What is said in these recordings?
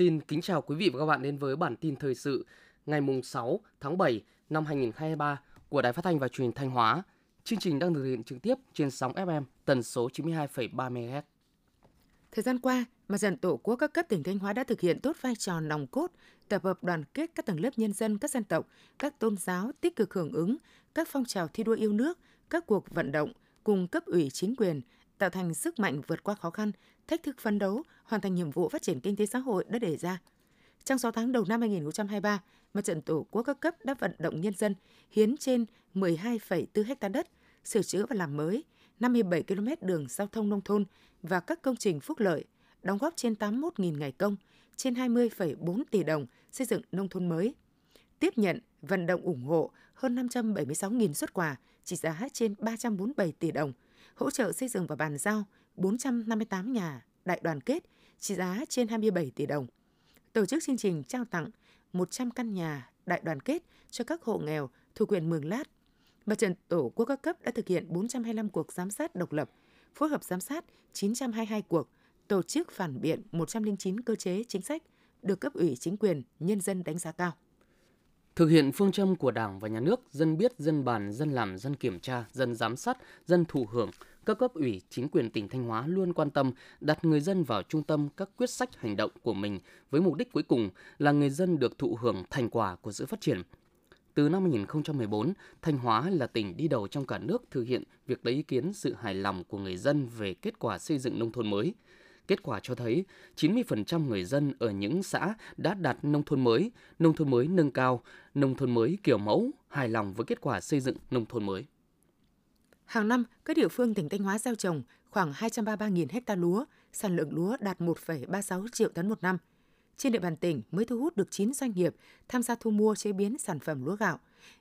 Xin kính chào quý vị và các bạn đến với bản tin thời sự ngày mùng 6 tháng 7 năm 2023 của Đài Phát thanh và Truyền hình Thanh Hóa. Chương trình đang thực hiện trực tiếp trên sóng FM tần số 92,3 MHz. Thời gian qua, Mặt trận Tổ quốc các cấp tỉnh Thanh Hóa đã thực hiện tốt vai trò nòng cốt, tập hợp đoàn kết các tầng lớp nhân dân, các dân tộc, các tôn giáo tích cực hưởng ứng các phong trào thi đua yêu nước, các cuộc vận động cùng cấp ủy chính quyền tạo thành sức mạnh vượt qua khó khăn, thách thức phấn đấu, hoàn thành nhiệm vụ phát triển kinh tế xã hội đã đề ra. Trong 6 tháng đầu năm 2023, Mặt trận Tổ quốc các cấp đã vận động nhân dân hiến trên 12,4 ha đất, sửa chữa và làm mới 57 km đường giao thông nông thôn và các công trình phúc lợi, đóng góp trên 81.000 ngày công, trên 20,4 tỷ đồng xây dựng nông thôn mới. Tiếp nhận, vận động ủng hộ hơn 576.000 xuất quà trị giá trên 347 tỷ đồng, hỗ trợ xây dựng và bàn giao 458 nhà đại đoàn kết trị giá trên 27 tỷ đồng. Tổ chức chương trình trao tặng 100 căn nhà đại đoàn kết cho các hộ nghèo thuộc huyện Mường Lát. Mặt trận Tổ quốc các cấp đã thực hiện 425 cuộc giám sát độc lập, phối hợp giám sát 922 cuộc, tổ chức phản biện 109 cơ chế chính sách được cấp ủy chính quyền, nhân dân đánh giá cao. Thực hiện phương châm của Đảng và Nhà nước, dân biết, dân bàn, dân làm, dân kiểm tra, dân giám sát, dân thụ hưởng, các cấp ủy, chính quyền tỉnh Thanh Hóa luôn quan tâm đặt người dân vào trung tâm các quyết sách hành động của mình với mục đích cuối cùng là người dân được thụ hưởng thành quả của sự phát triển. Từ năm 2014, Thanh Hóa là tỉnh đi đầu trong cả nước thực hiện việc lấy ý kiến sự hài lòng của người dân về kết quả xây dựng nông thôn mới – Kết quả cho thấy 90% người dân ở những xã đã đạt nông thôn mới, nông thôn mới nâng cao, nông thôn mới kiểu mẫu, hài lòng với kết quả xây dựng nông thôn mới. Hàng năm, các địa phương tỉnh Thanh Hóa gieo trồng khoảng 233.000 hecta lúa, sản lượng lúa đạt 1,36 triệu tấn một năm. Trên địa bàn tỉnh mới thu hút được 9 doanh nghiệp tham gia thu mua chế biến sản phẩm lúa gạo.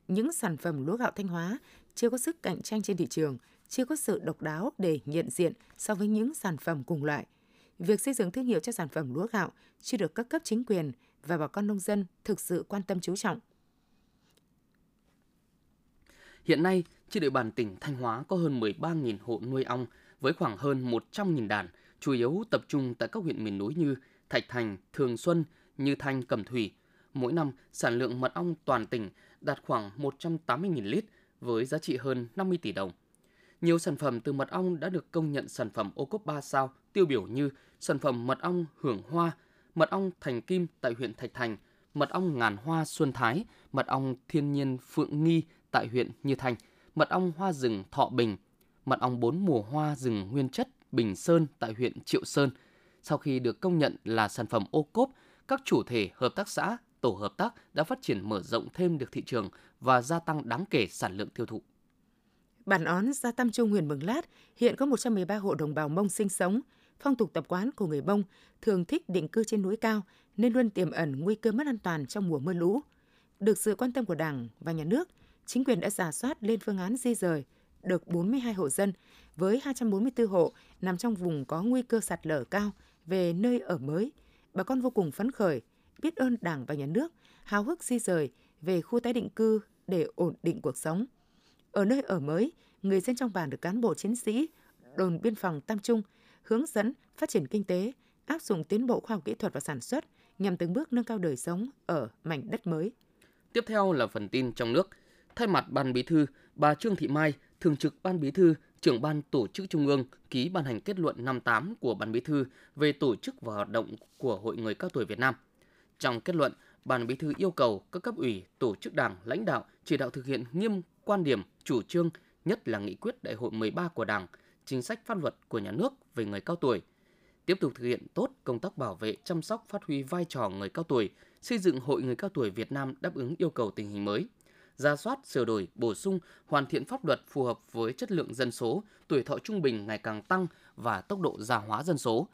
Những sản phẩm lúa gạo Thanh Hóa chưa có sức cạnh tranh trên thị trường, chưa có sự độc đáo để nhận diện so với những sản phẩm cùng loại – việc xây dựng thương hiệu cho sản phẩm lúa gạo chưa được các cấp chính quyền và bà con nông dân thực sự quan tâm chú trọng. Hiện nay, trên địa bàn tỉnh Thanh Hóa có hơn 13.000 hộ nuôi ong với khoảng hơn 100.000 đàn, chủ yếu tập trung tại các huyện miền núi như Thạch Thành, Thường Xuân, Như Thanh, Cẩm Thủy. Mỗi năm, sản lượng mật ong toàn tỉnh đạt khoảng 180.000 lít với giá trị hơn 50 tỷ đồng. Nhiều sản phẩm từ mật ong đã được công nhận sản phẩm ô cốp 3 sao tiêu biểu như sản phẩm mật ong hưởng hoa, mật ong thành kim tại huyện Thạch Thành, mật ong ngàn hoa Xuân Thái, mật ong thiên nhiên Phượng Nghi tại huyện Như Thanh, mật ong hoa rừng Thọ Bình, mật ong bốn mùa hoa rừng nguyên chất Bình Sơn tại huyện Triệu Sơn. Sau khi được công nhận là sản phẩm ô cốp, các chủ thể hợp tác xã, tổ hợp tác đã phát triển mở rộng thêm được thị trường và gia tăng đáng kể sản lượng tiêu thụ. Bản ón Gia Tam Trung huyện Mường Lát hiện có 113 hộ đồng bào Mông sinh sống. Phong tục tập quán của người Mông thường thích định cư trên núi cao nên luôn tiềm ẩn nguy cơ mất an toàn trong mùa mưa lũ. Được sự quan tâm của Đảng và Nhà nước, chính quyền đã giả soát lên phương án di rời được 42 hộ dân với 244 hộ nằm trong vùng có nguy cơ sạt lở cao về nơi ở mới. Bà con vô cùng phấn khởi, biết ơn Đảng và Nhà nước, háo hức di rời về khu tái định cư để ổn định cuộc sống. Ở nơi ở mới, người dân trong bản được cán bộ chiến sĩ, đồn biên phòng Tam Trung hướng dẫn phát triển kinh tế, áp dụng tiến bộ khoa học kỹ thuật và sản xuất nhằm từng bước nâng cao đời sống ở mảnh đất mới. Tiếp theo là phần tin trong nước. Thay mặt Ban Bí thư, bà Trương Thị Mai, Thường trực Ban Bí thư, trưởng ban tổ chức Trung ương ký ban hành kết luận 58 của Ban Bí thư về tổ chức và hoạt động của Hội người cao tuổi Việt Nam. Trong kết luận, Ban Bí thư yêu cầu các cấp ủy, tổ chức đảng, lãnh đạo chỉ đạo thực hiện nghiêm quan điểm, chủ trương, nhất là nghị quyết đại hội 13 của Đảng, chính sách pháp luật của nhà nước về người cao tuổi. Tiếp tục thực hiện tốt công tác bảo vệ, chăm sóc, phát huy vai trò người cao tuổi, xây dựng Hội người cao tuổi Việt Nam đáp ứng yêu cầu tình hình mới ra soát, sửa đổi, bổ sung, hoàn thiện pháp luật phù hợp với chất lượng dân số, tuổi thọ trung bình ngày càng tăng và tốc độ già hóa dân số,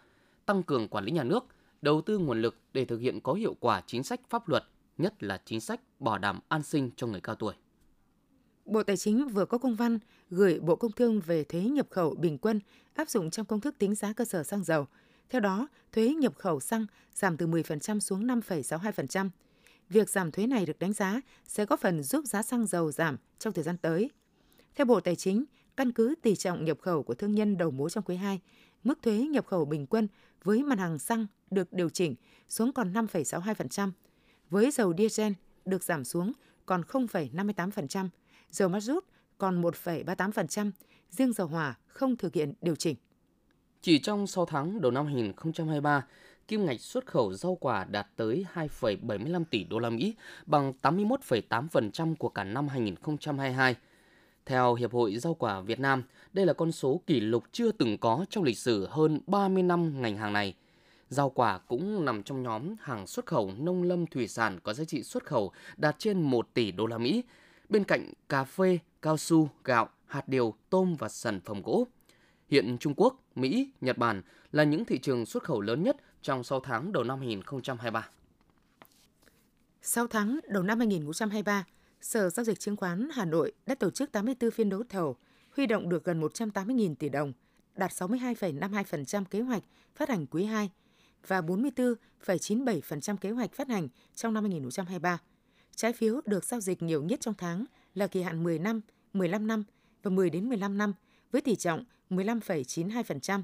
tăng cường quản lý nhà nước, đầu tư nguồn lực để thực hiện có hiệu quả chính sách pháp luật, nhất là chính sách bảo đảm an sinh cho người cao tuổi. Bộ Tài chính vừa có công văn gửi Bộ Công Thương về thuế nhập khẩu bình quân áp dụng trong công thức tính giá cơ sở xăng dầu. Theo đó, thuế nhập khẩu xăng giảm từ 10% xuống 5,62%. Việc giảm thuế này được đánh giá sẽ góp phần giúp giá xăng dầu giảm trong thời gian tới. Theo Bộ Tài chính, căn cứ tỷ trọng nhập khẩu của thương nhân đầu mối trong quý 2, mức thuế nhập khẩu bình quân với mặt hàng xăng được điều chỉnh xuống còn 5,62%. Với dầu diesel được giảm xuống còn 0,58%, dầu ma rút còn 1,38%, riêng dầu hỏa không thực hiện điều chỉnh. Chỉ trong 6 tháng đầu năm 2023, kim ngạch xuất khẩu rau quả đạt tới 2,75 tỷ đô la Mỹ, bằng 81,8% của cả năm 2022. Theo Hiệp hội Rau quả Việt Nam, đây là con số kỷ lục chưa từng có trong lịch sử hơn 30 năm ngành hàng này. Rau quả cũng nằm trong nhóm hàng xuất khẩu nông lâm thủy sản có giá trị xuất khẩu đạt trên 1 tỷ đô la Mỹ, bên cạnh cà phê, cao su, gạo, hạt điều, tôm và sản phẩm gỗ. Hiện Trung Quốc, Mỹ, Nhật Bản là những thị trường xuất khẩu lớn nhất trong 6 tháng đầu năm 2023. 6 tháng đầu năm 2023, Sở Giao dịch Chứng khoán Hà Nội đã tổ chức 84 phiên đấu thầu, huy động được gần 180.000 tỷ đồng, đạt 62,52% kế hoạch phát hành quý 2 và 44,97% kế hoạch phát hành trong năm 2023. Trái phiếu được giao dịch nhiều nhất trong tháng là kỳ hạn 10 năm, 15 năm và 10 đến 15 năm với tỷ trọng 15,92%,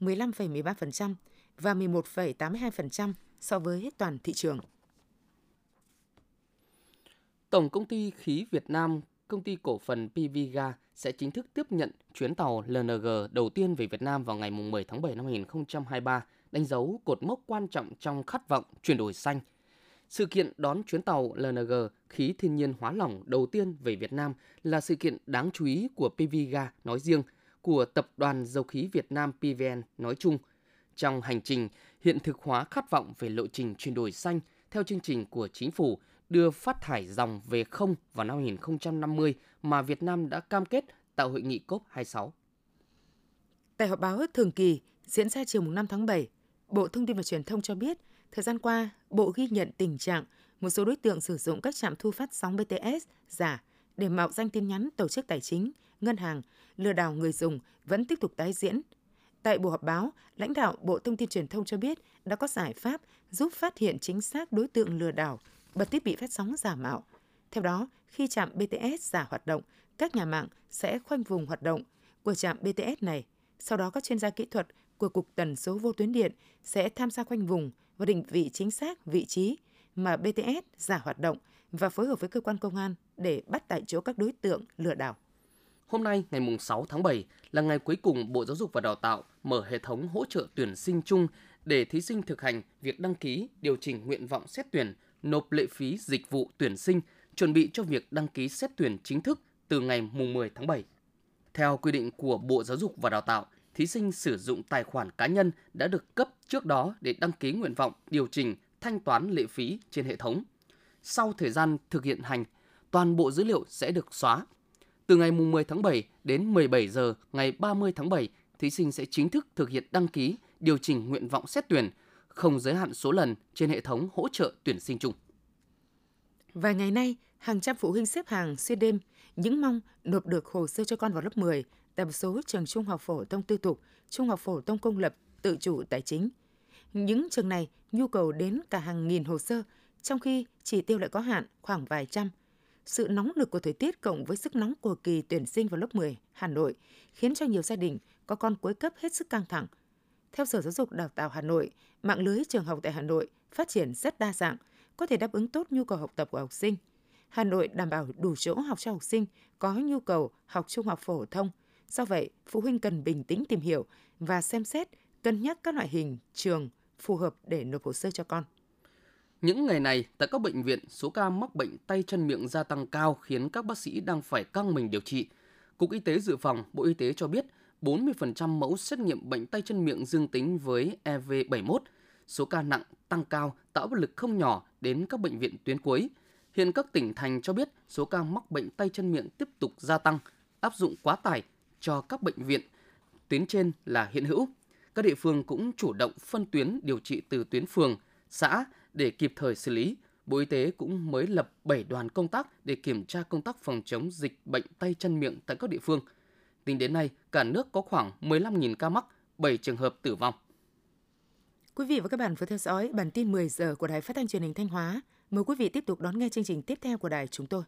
15,13% và 11,82% so với toàn thị trường. Tổng công ty khí Việt Nam, công ty cổ phần PVGA sẽ chính thức tiếp nhận chuyến tàu LNG đầu tiên về Việt Nam vào ngày 10 tháng 7 năm 2023, đánh dấu cột mốc quan trọng trong khát vọng chuyển đổi xanh. Sự kiện đón chuyến tàu LNG khí thiên nhiên hóa lỏng đầu tiên về Việt Nam là sự kiện đáng chú ý của PVGA nói riêng, của Tập đoàn Dầu khí Việt Nam PVN nói chung. Trong hành trình hiện thực hóa khát vọng về lộ trình chuyển đổi xanh theo chương trình của chính phủ – đưa phát thải dòng về không vào năm 2050 mà Việt Nam đã cam kết tại hội nghị COP26. Tại họp báo thường kỳ diễn ra chiều 5 tháng 7, Bộ Thông tin và Truyền thông cho biết, thời gian qua, Bộ ghi nhận tình trạng một số đối tượng sử dụng các trạm thu phát sóng BTS giả để mạo danh tin nhắn tổ chức tài chính, ngân hàng, lừa đảo người dùng vẫn tiếp tục tái diễn. Tại buổi họp báo, lãnh đạo Bộ Thông tin Truyền thông cho biết đã có giải pháp giúp phát hiện chính xác đối tượng lừa đảo bật thiết bị phát sóng giả mạo. Theo đó, khi trạm BTS giả hoạt động, các nhà mạng sẽ khoanh vùng hoạt động của trạm BTS này. Sau đó các chuyên gia kỹ thuật của Cục Tần số vô tuyến điện sẽ tham gia khoanh vùng và định vị chính xác vị trí mà BTS giả hoạt động và phối hợp với cơ quan công an để bắt tại chỗ các đối tượng lừa đảo. Hôm nay, ngày 6 tháng 7, là ngày cuối cùng Bộ Giáo dục và Đào tạo mở hệ thống hỗ trợ tuyển sinh chung để thí sinh thực hành việc đăng ký, điều chỉnh nguyện vọng xét tuyển nộp lệ phí dịch vụ tuyển sinh, chuẩn bị cho việc đăng ký xét tuyển chính thức từ ngày 10 tháng 7. Theo quy định của Bộ Giáo dục và Đào tạo, thí sinh sử dụng tài khoản cá nhân đã được cấp trước đó để đăng ký nguyện vọng, điều chỉnh, thanh toán lệ phí trên hệ thống. Sau thời gian thực hiện hành, toàn bộ dữ liệu sẽ được xóa. Từ ngày 10 tháng 7 đến 17 giờ ngày 30 tháng 7, thí sinh sẽ chính thức thực hiện đăng ký, điều chỉnh nguyện vọng xét tuyển, không giới hạn số lần trên hệ thống hỗ trợ tuyển sinh chung. Vài ngày nay, hàng trăm phụ huynh xếp hàng xuyên đêm, những mong nộp được hồ sơ cho con vào lớp 10 tại một số trường trung học phổ thông tư thục, trung học phổ thông công lập, tự chủ tài chính. Những trường này nhu cầu đến cả hàng nghìn hồ sơ, trong khi chỉ tiêu lại có hạn khoảng vài trăm. Sự nóng lực của thời tiết cộng với sức nóng của kỳ tuyển sinh vào lớp 10 Hà Nội khiến cho nhiều gia đình có con cuối cấp hết sức căng thẳng – theo Sở Giáo dục Đào tạo Hà Nội, mạng lưới trường học tại Hà Nội phát triển rất đa dạng, có thể đáp ứng tốt nhu cầu học tập của học sinh. Hà Nội đảm bảo đủ chỗ học cho học sinh có nhu cầu học trung học phổ thông. Do vậy, phụ huynh cần bình tĩnh tìm hiểu và xem xét, cân nhắc các loại hình trường phù hợp để nộp hồ sơ cho con. Những ngày này, tại các bệnh viện, số ca mắc bệnh tay chân miệng gia tăng cao khiến các bác sĩ đang phải căng mình điều trị. Cục Y tế Dự phòng, Bộ Y tế cho biết 40% mẫu xét nghiệm bệnh tay chân miệng dương tính với EV71. Số ca nặng tăng cao tạo áp lực không nhỏ đến các bệnh viện tuyến cuối. Hiện các tỉnh thành cho biết số ca mắc bệnh tay chân miệng tiếp tục gia tăng, áp dụng quá tải cho các bệnh viện tuyến trên là hiện hữu. Các địa phương cũng chủ động phân tuyến điều trị từ tuyến phường, xã để kịp thời xử lý. Bộ Y tế cũng mới lập 7 đoàn công tác để kiểm tra công tác phòng chống dịch bệnh tay chân miệng tại các địa phương – Tính đến nay, cả nước có khoảng 15.000 ca mắc, 7 trường hợp tử vong. Quý vị và các bạn vừa theo dõi bản tin 10 giờ của Đài Phát thanh Truyền hình Thanh Hóa. Mời quý vị tiếp tục đón nghe chương trình tiếp theo của đài chúng tôi.